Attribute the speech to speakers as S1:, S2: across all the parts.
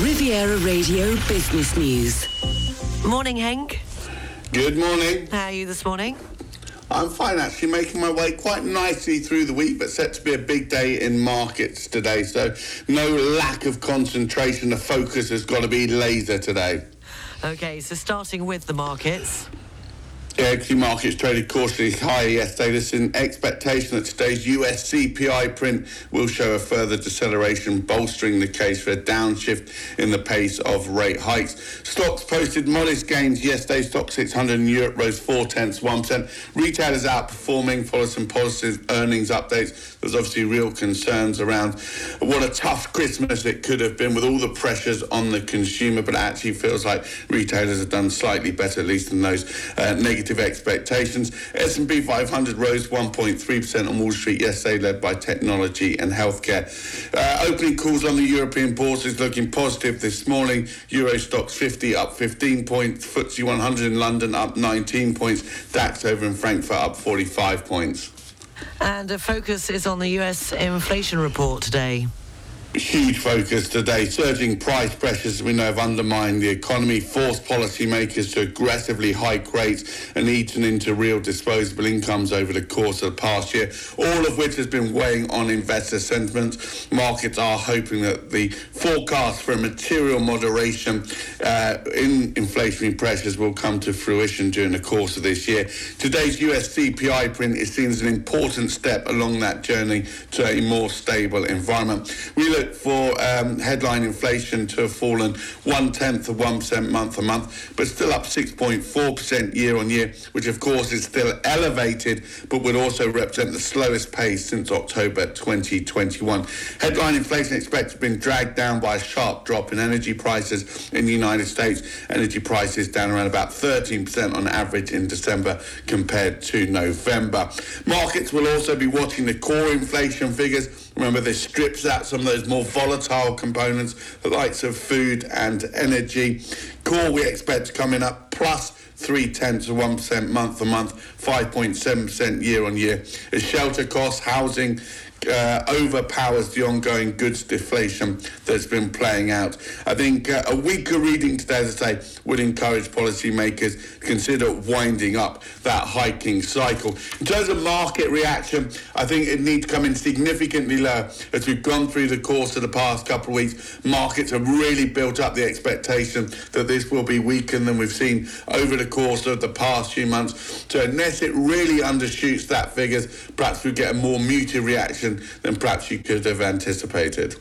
S1: Riviera Radio Business News.
S2: Morning, Hank.
S3: Good morning.
S2: How are you this morning?
S3: I'm fine, actually, making my way quite nicely through the week, but set to be a big day in markets today. So, no lack of concentration. The focus has got to be laser today.
S2: Okay, so starting with the markets.
S3: The equity markets traded cautiously higher yesterday. This in expectation that today's US CPI print will show a further deceleration, bolstering the case for a downshift in the pace of rate hikes. Stocks posted modest gains yesterday. Stoxx 600 in Europe rose 4 tenths, 1%. Retailers outperforming, follow some positive earnings updates. There's obviously real concerns around what a tough Christmas it could have been with all the pressures on the consumer, but it actually feels like retailers have done slightly better, at least than those uh, negative expectations. S&P 500 rose 1.3% on Wall Street yesterday, led by technology and healthcare. Uh, opening calls on the European bourses looking positive this morning. Euro Stoxx 50 up 15 points, FTSE 100 in London up 19 points, DAX over in Frankfurt up 45 points.
S2: And a focus is on the US inflation report today
S3: huge focus today. Surging price pressures, we know, have undermined the economy, forced policymakers to aggressively hike rates and eaten into real disposable incomes over the course of the past year, all of which has been weighing on investor sentiment. Markets are hoping that the forecast for a material moderation uh, in inflationary pressures will come to fruition during the course of this year. Today's US CPI print is seen as an important step along that journey to a more stable environment. We look for um, headline inflation to have fallen one tenth of one percent month on month, but still up 6.4 percent year on year, which of course is still elevated, but would also represent the slowest pace since October 2021. Headline inflation expected to have been dragged down by a sharp drop in energy prices in the United States. Energy prices down around about 13 percent on average in December compared to November. Markets will also be watching the core inflation figures Remember, this strips out some of those more volatile components, the likes of food and energy. Core we expect coming up plus three tenths of one percent month on month, 5.7 percent year on year. As shelter costs, housing uh, overpowers the ongoing goods deflation that's been playing out. I think uh, a weaker reading today, as I say, would encourage policymakers to consider winding up that hiking cycle. In terms of market reaction, I think it needs to come in significantly lower as we've gone through the course of the past couple of weeks. Markets have really built up the expectation that this will be weaker than we've seen over the course of the past few months. So unless it really undershoots that figures, perhaps we get a more muted reaction than perhaps you could have anticipated.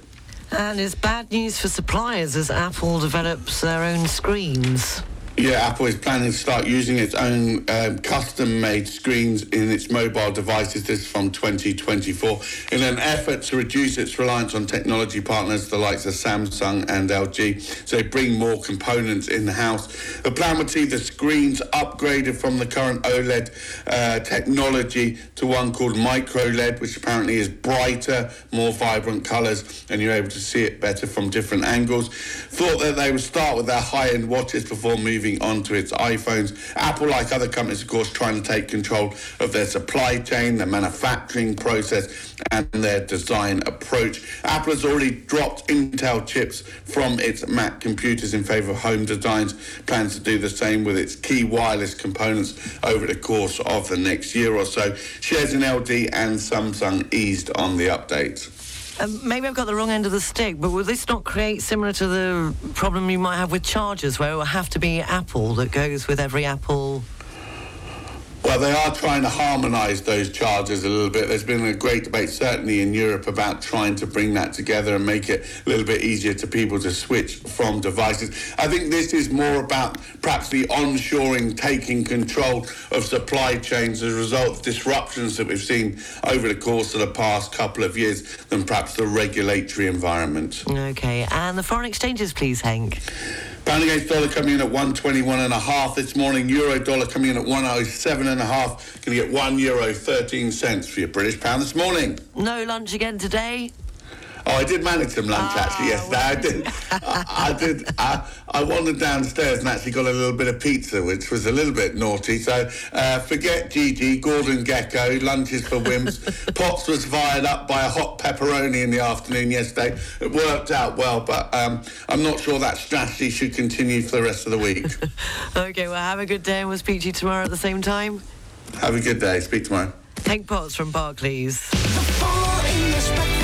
S2: And it's bad news for suppliers as Apple develops their own screens.
S3: Yeah, Apple is planning to start using its own um, custom-made screens in its mobile devices. This is from 2024, in an effort to reduce its reliance on technology partners, the likes of Samsung and LG, so bring more components in the house. The plan would see the screens upgraded from the current OLED uh, technology to one called Micro LED, which apparently is brighter, more vibrant colours, and you're able to see it better from different angles. Thought that they would start with their high-end watches before moving moving on to its iPhones. Apple, like other companies, of course, trying to take control of their supply chain, their manufacturing process, and their design approach. Apple has already dropped Intel chips from its Mac computers in favor of home designs, plans to do the same with its key wireless components over the course of the next year or so. Shares in LG and Samsung eased on the updates.
S2: Um, maybe I've got the wrong end of the stick, but will this not create similar to the problem you might have with chargers, where it will have to be Apple that goes with every Apple
S3: well, they are trying to harmonise those charges a little bit. There's been a great debate, certainly in Europe, about trying to bring that together and make it a little bit easier to people to switch from devices. I think this is more about perhaps the onshoring, taking control of supply chains as a result of disruptions that we've seen over the course of the past couple of years than perhaps the regulatory environment.
S2: Okay, and the foreign exchanges, please, Hank.
S3: Pound against dollar coming in at 121 and a half this morning. Euro dollar coming in at 107 and a half. Going to get one euro 13 cents for your British pound this morning.
S2: No lunch again today.
S3: Oh, I did manage some lunch
S2: Ah,
S3: actually yesterday. I did. I, I did. I, I wandered downstairs and actually got a little bit of pizza, which was a little bit naughty. So uh, forget Gigi, Gordon Gekko, lunches for wimps. Potts was fired up by a hot pepperoni in the afternoon yesterday. It worked out well, but um, I'm not sure that strategy should continue for the rest of the week.
S2: Okay, well, have a good day and we'll speak to you tomorrow at the same time.
S3: Have a good day. Speak tomorrow.
S2: Hank Potts from Barclays.
S1: The full